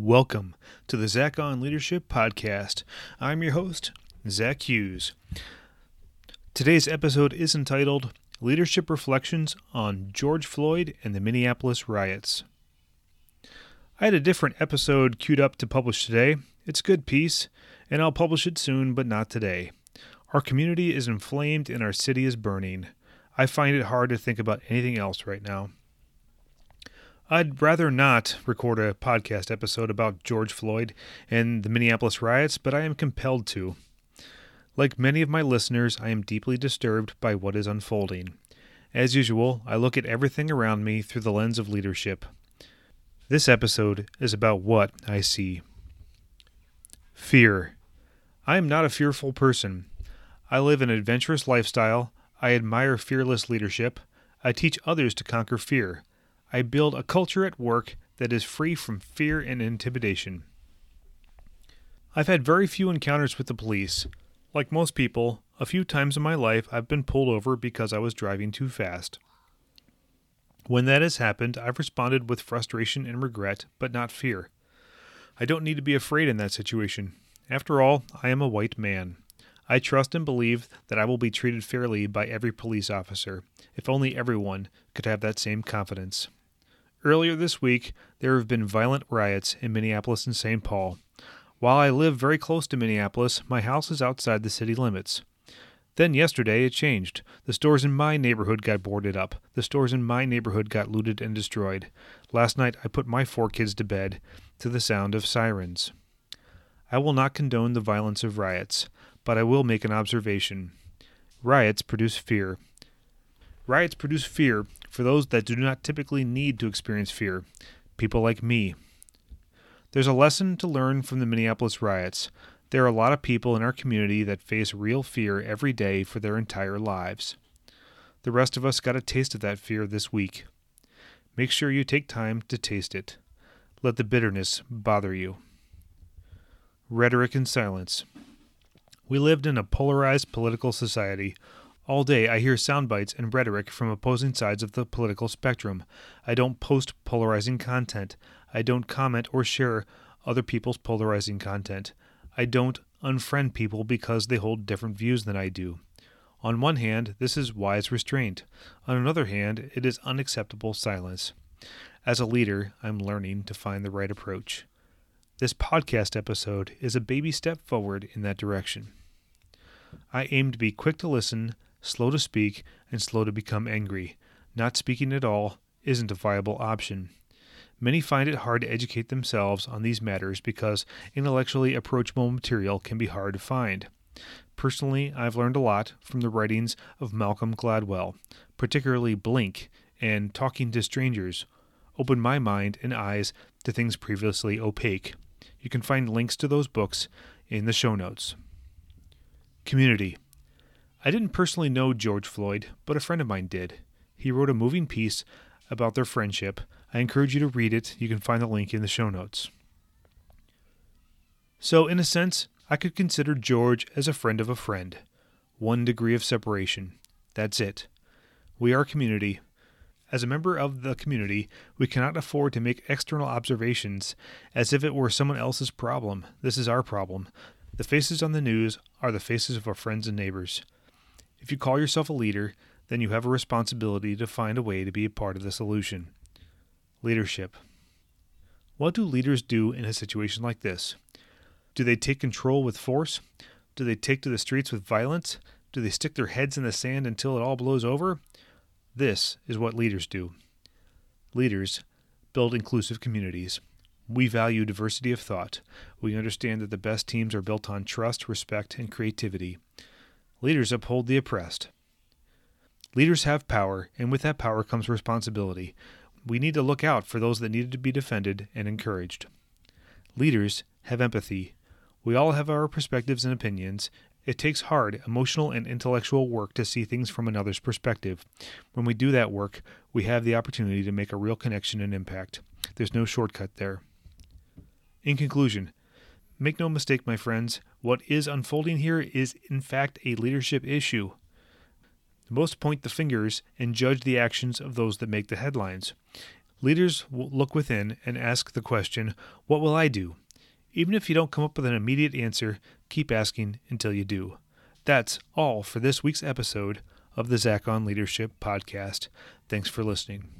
Welcome to the Zach on Leadership Podcast. I'm your host, Zach Hughes. Today's episode is entitled Leadership Reflections on George Floyd and the Minneapolis Riots. I had a different episode queued up to publish today. It's a good piece, and I'll publish it soon, but not today. Our community is inflamed and our city is burning. I find it hard to think about anything else right now. I'd rather not record a podcast episode about George Floyd and the Minneapolis riots, but I am compelled to. Like many of my listeners, I am deeply disturbed by what is unfolding. As usual, I look at everything around me through the lens of leadership. This episode is about what I see. Fear. I am not a fearful person. I live an adventurous lifestyle. I admire fearless leadership. I teach others to conquer fear. I build a culture at work that is free from fear and intimidation. I've had very few encounters with the police. Like most people, a few times in my life I've been pulled over because I was driving too fast. When that has happened, I've responded with frustration and regret, but not fear. I don't need to be afraid in that situation. After all, I am a white man. I trust and believe that I will be treated fairly by every police officer, if only everyone could have that same confidence. Earlier this week, there have been violent riots in Minneapolis and St. Paul. While I live very close to Minneapolis, my house is outside the city limits. Then yesterday it changed. The stores in my neighborhood got boarded up. The stores in my neighborhood got looted and destroyed. Last night I put my four kids to bed to the sound of sirens. I will not condone the violence of riots, but I will make an observation. Riots produce fear. Riots produce fear for those that do not typically need to experience fear, people like me. There's a lesson to learn from the Minneapolis riots. There are a lot of people in our community that face real fear every day for their entire lives. The rest of us got a taste of that fear this week. Make sure you take time to taste it. Let the bitterness bother you. Rhetoric and silence. We lived in a polarized political society all day, I hear sound bites and rhetoric from opposing sides of the political spectrum. I don't post polarizing content. I don't comment or share other people's polarizing content. I don't unfriend people because they hold different views than I do. On one hand, this is wise restraint. On another hand, it is unacceptable silence. As a leader, I'm learning to find the right approach. This podcast episode is a baby step forward in that direction. I aim to be quick to listen, slow to speak, and slow to become angry. Not speaking at all isn't a viable option. Many find it hard to educate themselves on these matters because intellectually approachable material can be hard to find. Personally, I've learned a lot from the writings of Malcolm Gladwell, particularly Blink and Talking to Strangers, opened my mind and eyes to things previously opaque. You can find links to those books in the show notes. Community. I didn't personally know George Floyd, but a friend of mine did. He wrote a moving piece about their friendship. I encourage you to read it. You can find the link in the show notes. So, in a sense, I could consider George as a friend of a friend. One degree of separation. That's it. We are community. As a member of the community, we cannot afford to make external observations as if it were someone else's problem. This is our problem. The faces on the news are the faces of our friends and neighbors. If you call yourself a leader, then you have a responsibility to find a way to be a part of the solution. Leadership. What do leaders do in a situation like this? Do they take control with force? Do they take to the streets with violence? Do they stick their heads in the sand until it all blows over? This is what leaders do. Leaders build inclusive communities. We value diversity of thought. We understand that the best teams are built on trust, respect, and creativity. Leaders uphold the oppressed. Leaders have power, and with that power comes responsibility. We need to look out for those that need to be defended and encouraged. Leaders have empathy. We all have our perspectives and opinions. It takes hard, emotional, and intellectual work to see things from another's perspective. When we do that work, we have the opportunity to make a real connection and impact. There's no shortcut there. In conclusion, Make no mistake, my friends, what is unfolding here is in fact a leadership issue. Most point the fingers and judge the actions of those that make the headlines. Leaders look within and ask the question, What will I do? Even if you don't come up with an immediate answer, keep asking until you do. That's all for this week's episode of the Zach on Leadership podcast. Thanks for listening.